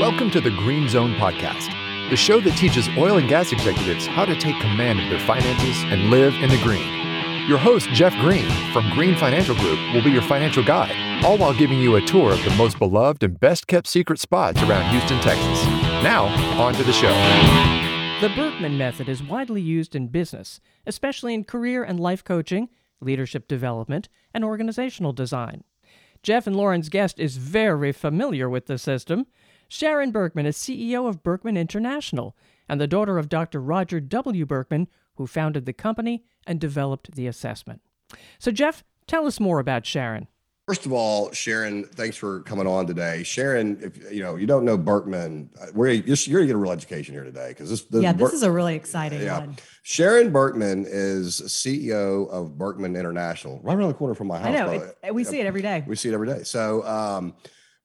Welcome to the Green Zone Podcast, the show that teaches oil and gas executives how to take command of their finances and live in the green. Your host, Jeff Green from Green Financial Group, will be your financial guide, all while giving you a tour of the most beloved and best kept secret spots around Houston, Texas. Now, on to the show. The Birkman method is widely used in business, especially in career and life coaching, leadership development, and organizational design. Jeff and Lauren's guest is very familiar with the system. Sharon Birkman is CEO of Birkman International and the daughter of Dr. Roger W. Birkman, who founded the company and developed the assessment. So, Jeff, tell us more about Sharon. First of all, Sharon, thanks for coming on today. Sharon, if you know you don't know Birkman, we're you're, you're gonna get a real education here today because this, this, yeah, this is a really exciting yeah. one. Sharon Birkman is CEO of Birkman International, right around the corner from my house. I know it, we see it every day. We see it every day. So. Um,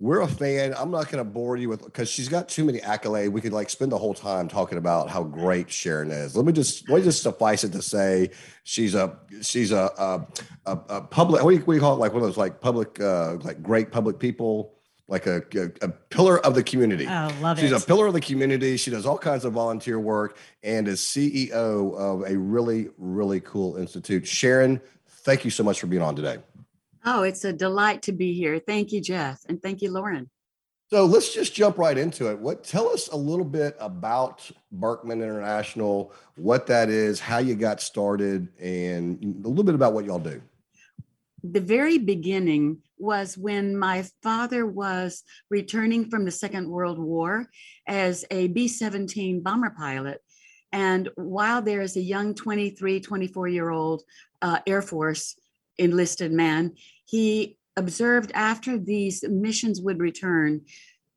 we're a fan. I'm not going to bore you with because she's got too many accolades. We could like spend the whole time talking about how great Sharon is. Let me just let me just suffice it to say she's a she's a a, a, a public. What do, you, what do, you, call it? Like one of those like public uh, like great public people. Like a, a, a pillar of the community. Oh, love She's it. a pillar of the community. She does all kinds of volunteer work and is CEO of a really, really cool institute. Sharon, thank you so much for being on today. Oh, it's a delight to be here. Thank you, Jeff, and thank you, Lauren. So let's just jump right into it. What tell us a little bit about Birkman International, what that is, how you got started, and a little bit about what y'all do. The very beginning was when my father was returning from the Second World War as a B 17 bomber pilot. And while there is a young 23, 24 year old uh, Air Force enlisted man, he observed after these missions would return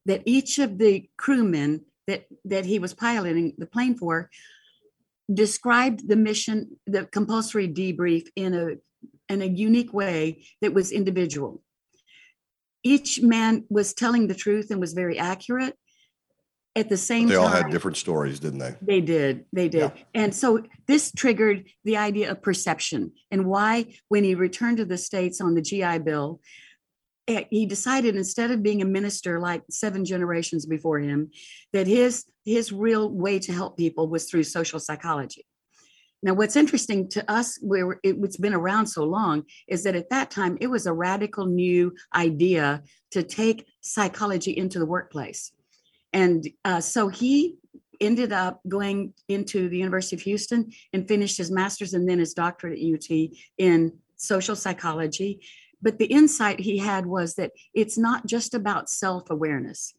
that each of the crewmen that, that he was piloting the plane for described the mission, the compulsory debrief in a in a unique way that was individual. Each man was telling the truth and was very accurate, at the same they time. all had different stories, didn't they? They did. They did. Yeah. And so this triggered the idea of perception and why, when he returned to the States on the GI Bill, eh, he decided instead of being a minister like seven generations before him, that his his real way to help people was through social psychology. Now, what's interesting to us, where it's been around so long, is that at that time it was a radical new idea to take psychology into the workplace. And uh, so he ended up going into the University of Houston and finished his master's and then his doctorate at UT in social psychology. But the insight he had was that it's not just about self awareness.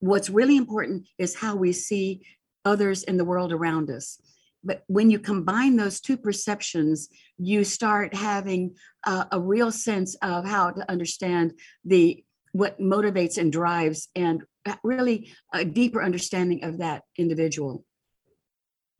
What's really important is how we see others in the world around us. But when you combine those two perceptions, you start having uh, a real sense of how to understand the what motivates and drives and really a deeper understanding of that individual.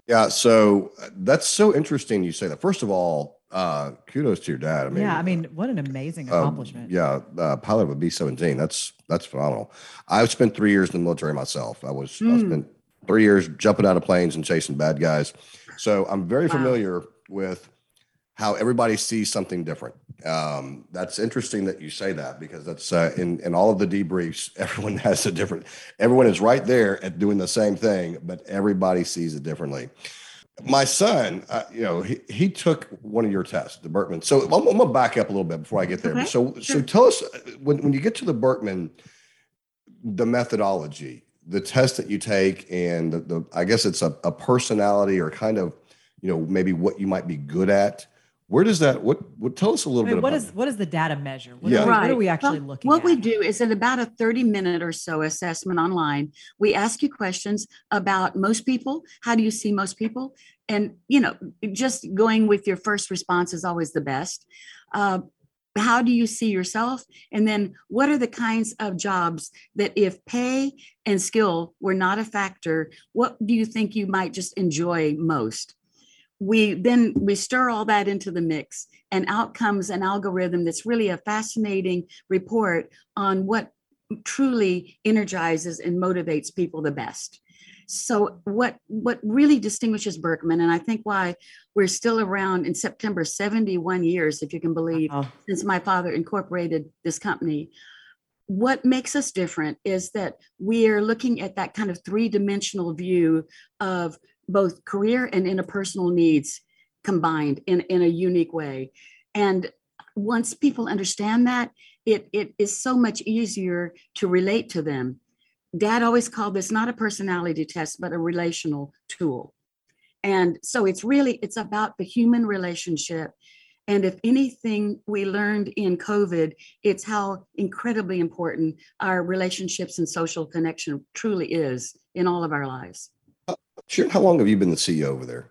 Yeah, so uh, that's so interesting you say that. First of all, uh, kudos to your dad. I mean, yeah, I mean, what an amazing um, accomplishment. yeah, uh, pilot of a B seventeen. That's that's phenomenal. I've spent three years in the military myself. I was mm. I hmm. spent three years jumping out of planes and chasing bad guys. So I'm very wow. familiar with how everybody sees something different. Um, that's interesting that you say that because that's uh, in in all of the debriefs, everyone has a different. Everyone is right there at doing the same thing, but everybody sees it differently. My son, uh, you know, he, he took one of your tests, the Birkman. So I'm, I'm gonna back up a little bit before I get there. Okay. So so tell us when when you get to the Birkman, the methodology, the test that you take, and the, the I guess it's a, a personality or kind of you know maybe what you might be good at where does that what what tell us a little I mean, bit what is what is the data measure? What, yeah. are, we, right. what are we actually well, looking what at? we do is in about a 30 minute or so assessment online we ask you questions about most people. How do you see most people? And you know just going with your first response is always the best. Uh, how do you see yourself? And then what are the kinds of jobs that if pay and skill were not a factor what do you think you might just enjoy most we then we stir all that into the mix and out comes an algorithm that's really a fascinating report on what truly energizes and motivates people the best so what what really distinguishes Birkman and I think why we're still around in September, 71 years, if you can believe, since my father incorporated this company. what makes us different is that we are looking at that kind of three dimensional view of both career and interpersonal needs combined in, in a unique way. And once people understand that, it, it is so much easier to relate to them. Dad always called this not a personality test, but a relational tool. And so it's really, it's about the human relationship and if anything we learned in COVID, it's how incredibly important our relationships and social connection truly is in all of our lives. Sure. How long have you been the CEO over there?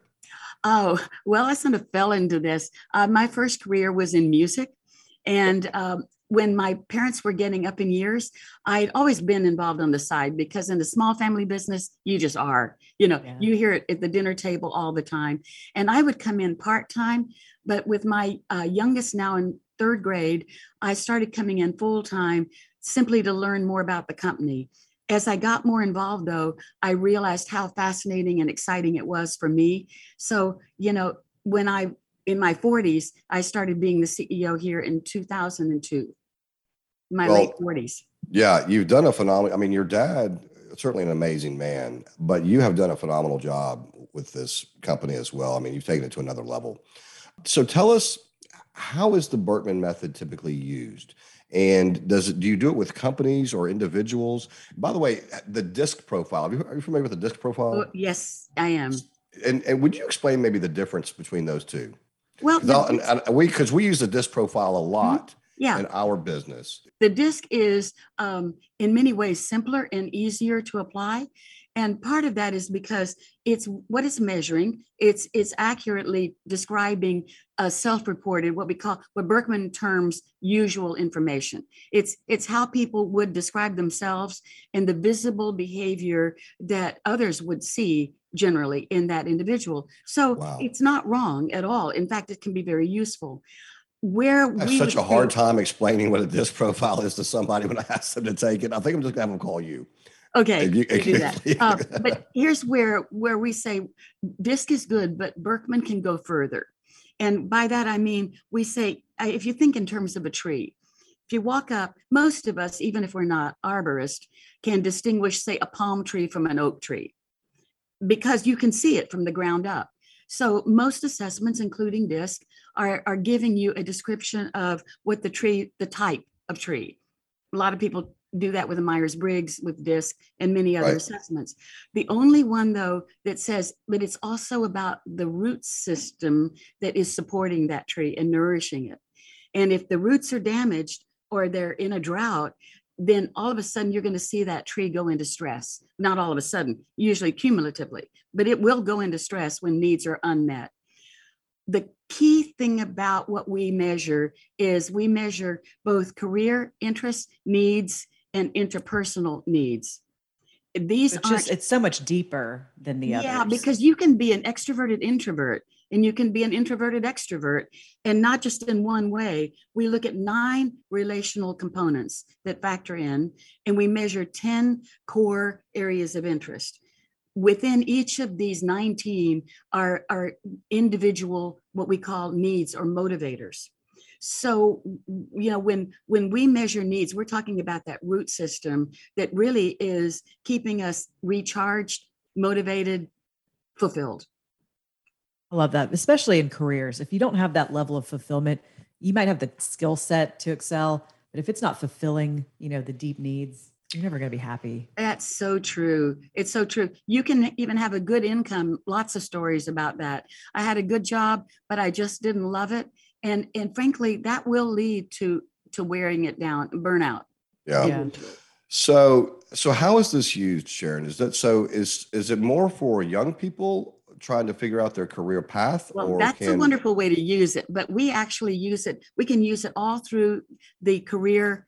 Oh, well, I sort of fell into this. Uh, my first career was in music. And um, when my parents were getting up in years, I'd always been involved on the side because in a small family business, you just are. You know, yeah. you hear it at the dinner table all the time. And I would come in part time, but with my uh, youngest now in third grade, I started coming in full time simply to learn more about the company. As I got more involved, though, I realized how fascinating and exciting it was for me. So, you know, when I in my 40s, I started being the CEO here in 2002 my well, late 40s. Yeah, you've done a phenomenal. I mean, your dad certainly an amazing man, but you have done a phenomenal job with this company as well. I mean, you've taken it to another level. So tell us, how is the Birkman method typically used? And does it, do you do it with companies or individuals? By the way, the disc profile, are you, are you familiar with the disc profile? Oh, yes, I am. And, and would you explain maybe the difference between those two? Well, because we, cause we use the disc profile a lot. Mm-hmm yeah. in our business. The disc is um, in many ways simpler and easier to apply. And part of that is because it's what it's measuring. It's it's accurately describing a self-reported, what we call what Birkman terms usual information. It's it's how people would describe themselves and the visible behavior that others would see generally in that individual. So wow. it's not wrong at all. In fact, it can be very useful where I have such a hard time explaining what a disc profile is to somebody when I ask them to take it. I think I'm just gonna have them call you. Okay, you, do that. uh, but here's where where we say disc is good, but Birkman can go further. And by that I mean we say if you think in terms of a tree, if you walk up, most of us, even if we're not arborists, can distinguish, say, a palm tree from an oak tree because you can see it from the ground up. So most assessments, including DISC, are, are giving you a description of what the tree, the type of tree. A lot of people do that with a Myers-Briggs, with DISC, and many other right. assessments. The only one, though, that says, but it's also about the root system that is supporting that tree and nourishing it. And if the roots are damaged or they're in a drought, then all of a sudden you're going to see that tree go into stress. Not all of a sudden, usually cumulatively, but it will go into stress when needs are unmet. The key thing about what we measure is we measure both career interests, needs, and interpersonal needs. These it's just it's so much deeper than the other. Yeah, others. because you can be an extroverted introvert and you can be an introverted extrovert and not just in one way we look at nine relational components that factor in and we measure 10 core areas of interest within each of these 19 are, are individual what we call needs or motivators so you know when when we measure needs we're talking about that root system that really is keeping us recharged motivated fulfilled I love that, especially in careers. If you don't have that level of fulfillment, you might have the skill set to excel, but if it's not fulfilling, you know, the deep needs, you're never going to be happy. That's so true. It's so true. You can even have a good income. Lots of stories about that. I had a good job, but I just didn't love it, and and frankly, that will lead to to wearing it down, burnout. Yeah. yeah. So so how is this used, Sharon? Is that so? Is is it more for young people trying to figure out their career path? Well, that's can... a wonderful way to use it, but we actually use it. We can use it all through the career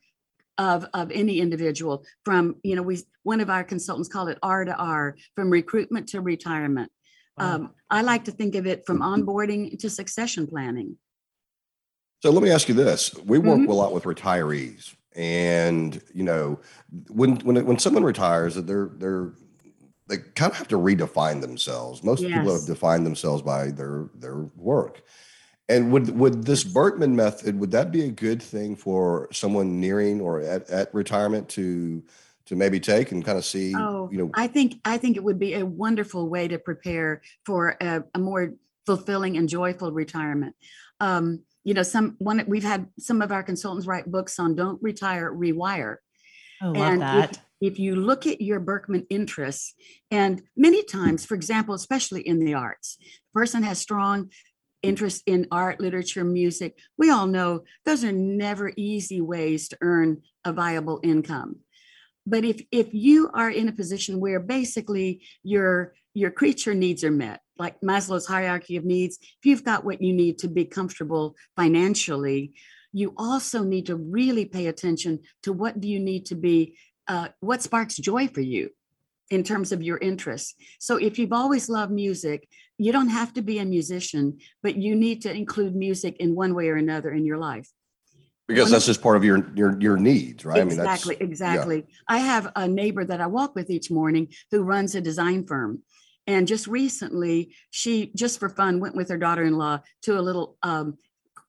of, of any individual from, you know, we, one of our consultants called it R to R, from recruitment to retirement. Um, I like to think of it from onboarding to succession planning. So let me ask you this. We work mm-hmm. a lot with retirees and you know when when when someone retires they're they're they kind of have to redefine themselves. Most yes. people have defined themselves by their their work. And would would this Birkman method would that be a good thing for someone nearing or at, at retirement to to maybe take and kind of see Oh, you know I think I think it would be a wonderful way to prepare for a, a more fulfilling and joyful retirement. Um, you know, some one we've had some of our consultants write books on don't retire, rewire. I love And that. if, if you look at your Birkman interests, and many times, for example, especially in the arts, the person has strong interest in art, literature, music. We all know those are never easy ways to earn a viable income. But if if you are in a position where basically your your creature needs are met, like Maslow's hierarchy of needs, if you've got what you need to be comfortable financially, you also need to really pay attention to what do you need to be uh, what sparks joy for you in terms of your interests. So if you've always loved music you don't have to be a musician but you need to include music in one way or another in your life. Because that's just part of your your your needs, right? exactly exactly. I have a neighbor that i walk with each morning who runs a design firm and just recently she just for fun went with her daughter-in-law to a little um,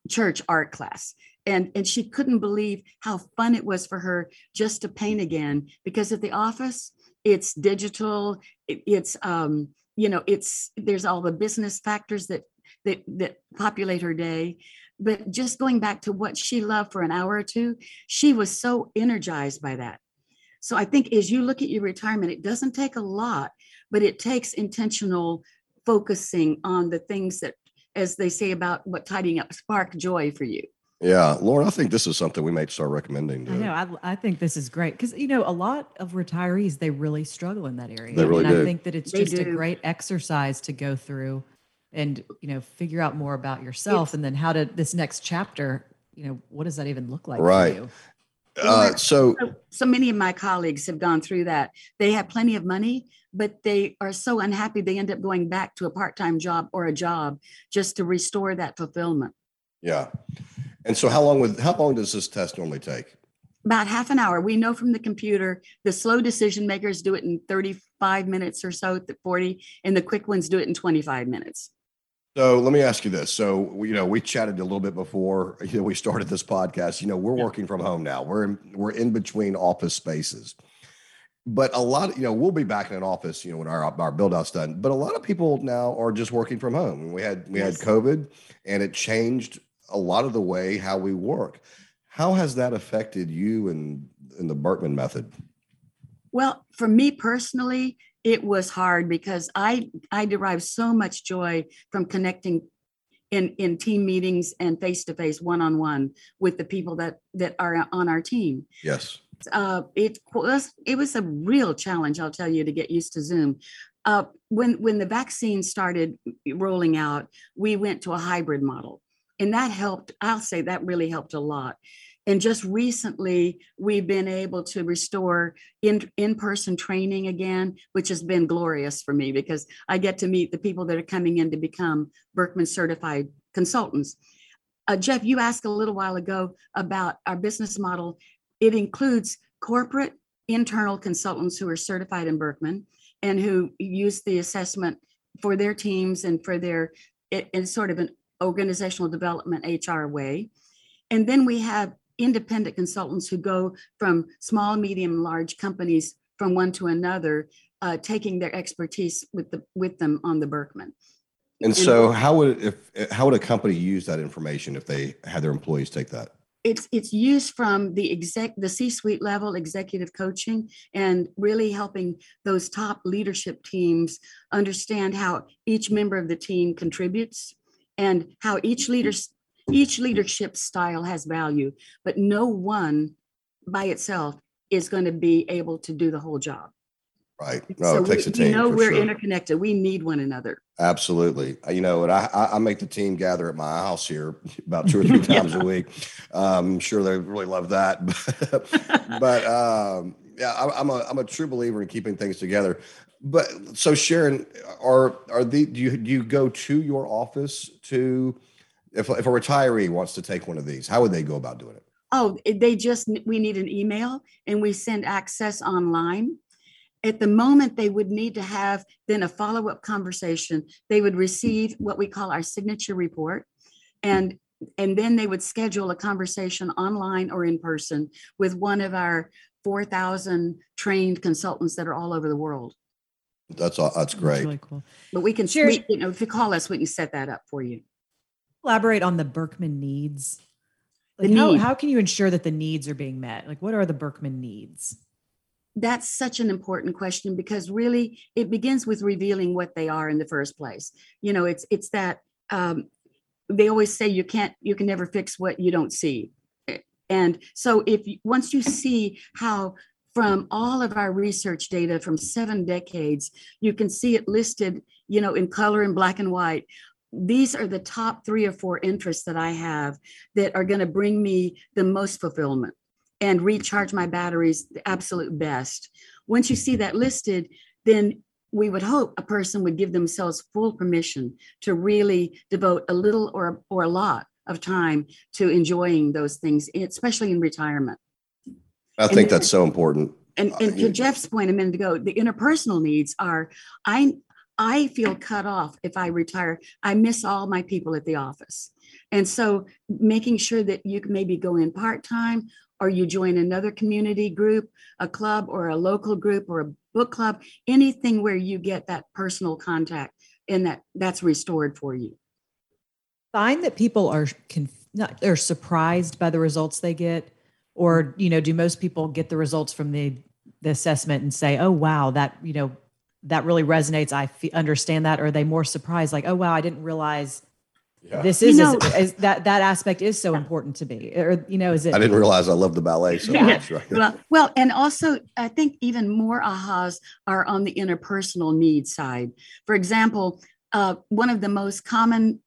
church art class. And and she couldn't believe how fun it was for her just to paint again because at the office it's digital it- it's um you know it's there's all the business factors that that that populate her day. But just going back to what she loved for an hour or two she was so energized by that. So i think as you look at your retirement it doesn't take a lot but it takes intentional focusing on the things that as they say about what tidying up spark joy for you Yeah, Lauren, I think this is something we might start recommending. To, I know. I, I think this is great because you know a lot of retirees they really struggle in that area. They really and do. I think that it's They just a great exercise to go through and you know figure out more about yourself It's- and then how to this next chapter. You know, what does that even look like Right. Uh, so so, so many of my colleagues have gone through that. They have plenty of money, but they are so unhappy they end up going back to a part-time job or a job just to restore that fulfillment. yeah, and so how long would how long does this test normally take? About half an hour. We know from the computer, the slow decision makers do it in 35 minutes or so, the 40, and the quick ones do it in 25 minutes. So let me ask you this. So you know, we chatted a little bit before you know we started this podcast. You know, we're working from home now. We're in, we're in between office spaces, but a lot. You know, we'll be back in an office. You know, when our our build out's done. But a lot of people now are just working from home. We had we Yes. had COVID, and it changed a lot of the way how we work. How has that affected you and in the Birkman method? Well, for me personally, it was hard because I I derive so much joy from connecting in in team meetings and face to face, one on one with the people that that are on our team. Yes. Uh, it was it was a real challenge, I'll tell you, to get used to Zoom. Uh, when when the vaccine started rolling out, we went to a hybrid model, and that helped. I'll say that really helped a lot. And just recently, we've been able to restore in in person training again, which has been glorious for me because I get to meet the people that are coming in to become Birkman certified consultants. Uh, Jeff, you asked a little while ago about our business model. It includes corporate internal consultants who are certified in Birkman and who use the assessment for their teams and for their in sort of an organizational development HR way. And then we have independent consultants who go from small, medium, large companies from one to another, uh, taking their expertise with the with them on the Birkman. And so, how would if how would a company use that information if they had their employees take that? it's it's used from the exec the c-suite level executive coaching and really helping those top leadership teams understand how each member of the team contributes and how each leaders each leadership style has value but no one by itself is going to be able to do the whole job Right. No, so it takes we, a team we know we're sure. interconnected we need one another Absolutely. Uh, You know, and I, I make the team gather at my house here about two or three times a week. Um, I'm sure they really love that. but um, yeah, I, I'm a I'm a true believer in keeping things together. But so Sharon, are are the do you do you go to your office to if if a retiree wants to take one of these, how would they go about doing it? Oh, they just, we need an email and we send access online. At the moment, they would need to have then a follow-up conversation. They would receive what we call our signature report. and and then they would schedule a conversation online or in person with one of our 4,000 trained consultants that are all over the world. That's all. That's great. That's really cool. But we can, share, we, you know, if you call us, we can set that up for you. Elaborate on the Birkman needs. Like how, need. how can you ensure that the needs are being met? Like, what are the Birkman needs? That's such an important question because really it begins with revealing what they are in the first place. You know, it's it's that um, they always say you can't you can never fix what you don't see and so if you, once you see how from all of our research data from seven decades you can see it listed you know in color and black and white these are the top three or four interests that i have that are going to bring me the most fulfillment and recharge my batteries the absolute best once you see that listed then we would hope a person would give themselves full permission to really devote a little or, or a lot of time to enjoying those things, especially in retirement. I think that's so important. And, and to uh, Jeff's point a minute ago, the interpersonal needs are I I feel cut off if I retire. I miss all my people at the office. And so making sure that you can maybe go in part-time or you join another community group, a club or a local group or a book club, anything where you get that personal contact and that that's restored for you. Find that people are conf- not, they're surprised by the results they get or you know do most people get the results from the the assessment and say oh wow that you know that really resonates I f- understand that or are they more surprised like oh wow i didn't realize yeah. This is, you know, is, is, that that aspect is so important to me, or you know, is it? I didn't realize I love the ballet so yeah. much. Right? Well, well, and also I think even more ahas are on the interpersonal needs side. For example, uh, one of the most common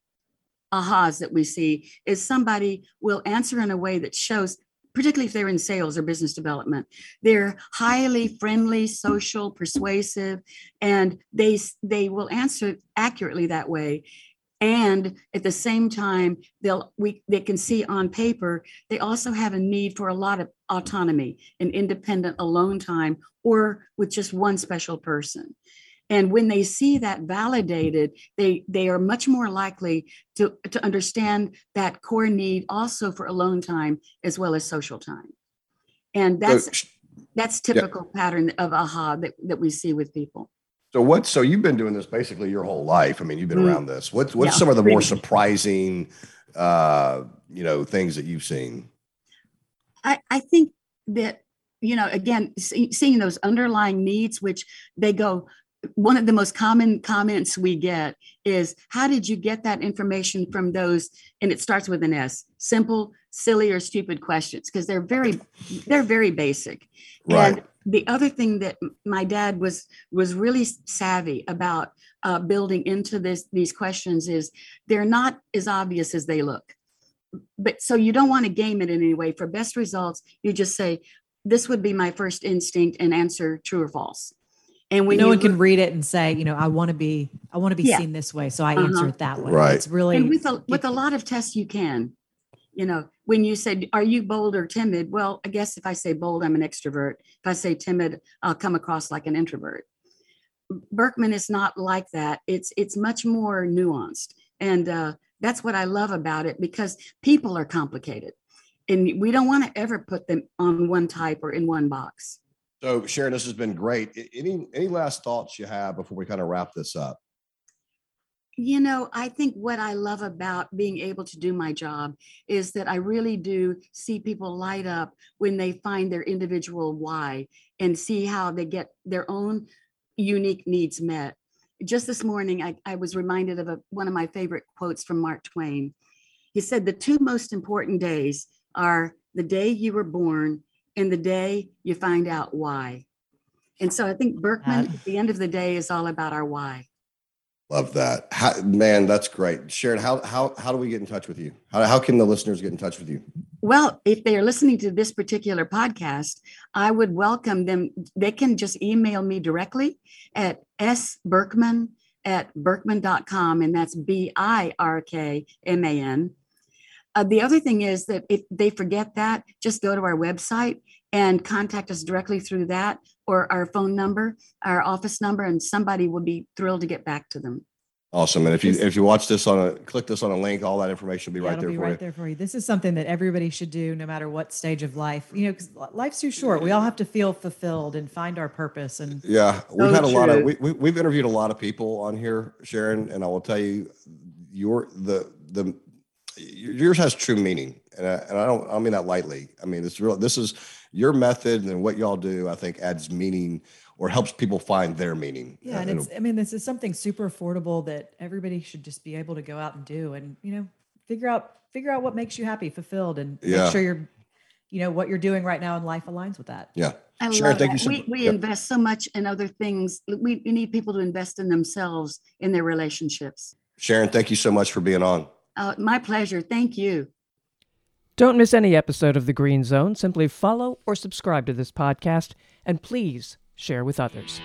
ahas that we see is somebody will answer in a way that shows particularly if they're in sales or business development they're highly friendly social persuasive and they they will answer accurately that way. And at the same time they'll we they can see on paper they also have a need for a lot of autonomy and independent alone time or with just one special person and when they see that validated they they are much more likely to to understand that core need also for alone time as well as social time and that's so, that's typical yeah. pattern of aha that, that we see with people so what? So you've been doing this basically your whole life. I mean, you've been mm. around this. What's what's yeah, some of the more surprising, uh, you know, things that you've seen? I I think that you know again see, seeing those underlying needs, which they go. One of the most common comments we get is, "How did you get that information from those?" And it starts with an S. Simple, silly, or stupid questions because they're very they're very basic. Right. And the other thing that my dad was was really savvy about uh, building into this these questions is they're not as obvious as they look but so you don't want to game it in any way for best results you just say this would be my first instinct and answer true or false and when no one can read it and say you know i want to be i want to be yeah. seen this way so i uh-huh. answer it that way right it's really and with a, with a lot of tests you can you know, when you said, Are you bold or timid? Well, I guess if I say bold, I'm an extrovert. If I say timid, I'll come across like an introvert. Birkman is not like that. It's it's much more nuanced. And uh, that's what I love about it because people are complicated. And we don't want to ever put them on one type or in one box. So Sharon, this has been great. Any any last thoughts you have before we kind of wrap this up? You know, I think what I love about being able to do my job is that I really do see people light up when they find their individual why and see how they get their own unique needs met. Just this morning, I, I was reminded of a, one of my favorite quotes from Mark Twain. He said, The two most important days are the day you were born and the day you find out why. And so I think Birkman, at the end of the day, is all about our why. Love that, how, man. That's great, Sharon. How how how do we get in touch with you? How how can the listeners get in touch with you? Well, if they are listening to this particular podcast, I would welcome them. They can just email me directly at sbirkman at birkman.com, and that's B I R K M A N. Uh, the other thing is that if they forget that, just go to our website and contact us directly through that or our phone number, our office number, and somebody will be thrilled to get back to them. Awesome. And if you if you watch this on a click this on a link, all that information will be Yeah, right it'll there be for right you. there for you. This is something that everybody should do, no matter what stage of life. You know, because life's too short. We all have to feel fulfilled and find our purpose. And Yeah, we've So had a lot of we, we we've interviewed a lot of people on here, Sharon, and I will tell you, your the the yours has true meaning, and I, and I don't I don't mean that lightly. I mean it's real. This is your method and what y'all do. I think adds meaning or helps people find their meaning. yeah, and Uh, it's. I mean, this is something super affordable that everybody should just be able to go out and do, and you know, figure out figure out what makes you happy, fulfilled, and Yeah. make sure you're, you know, what you're doing right now in life aligns with that. yeah. I Sharon, love thank you that. so we we Yep. invest so much in other things. We, we need people to invest in themselves, in their relationships. Sharon, thank you so much for being on. Uh, my pleasure. Thank you. Don't miss any episode of The Green Zone. Simply follow or subscribe to this podcast, and please share with others.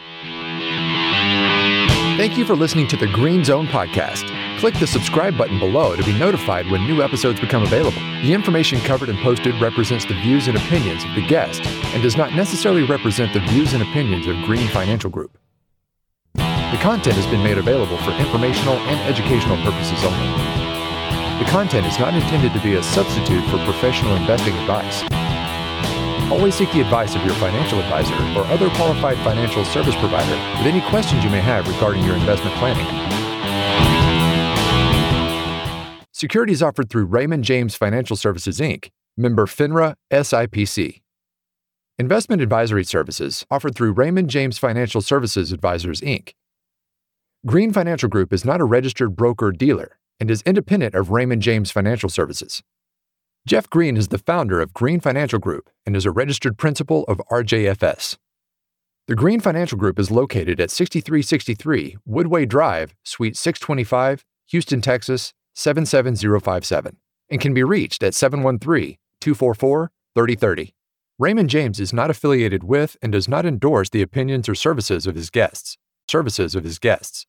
Thank you for listening to the Green Zone podcast. Click the subscribe button below to be notified when new episodes become available. The information covered and posted represents the views and opinions of the guest and does not necessarily represent the views and opinions of Green Financial Group. The content has been made available for informational and educational purposes only. The content is not intended to be a substitute for professional investing advice. Always seek the advice of your financial advisor or other qualified financial service provider with any questions you may have regarding your investment planning. Securities offered through Raymond James Financial Services Inc., member FINRA SIPC. Investment advisory services offered through Raymond James Financial Services Advisors Inc. Green Financial Group is not a registered broker dealer and is independent of Raymond James Financial Services. Jeff Green is the founder of Green Financial Group and is a registered principal of RJFS. The Green Financial Group is located at 6363 Woodway Drive, Suite 625, Houston, Texas 77057, and can be reached at 713 244 3030. Raymond James is not affiliated with and does not endorse the opinions or services of his guests. Services of his guests.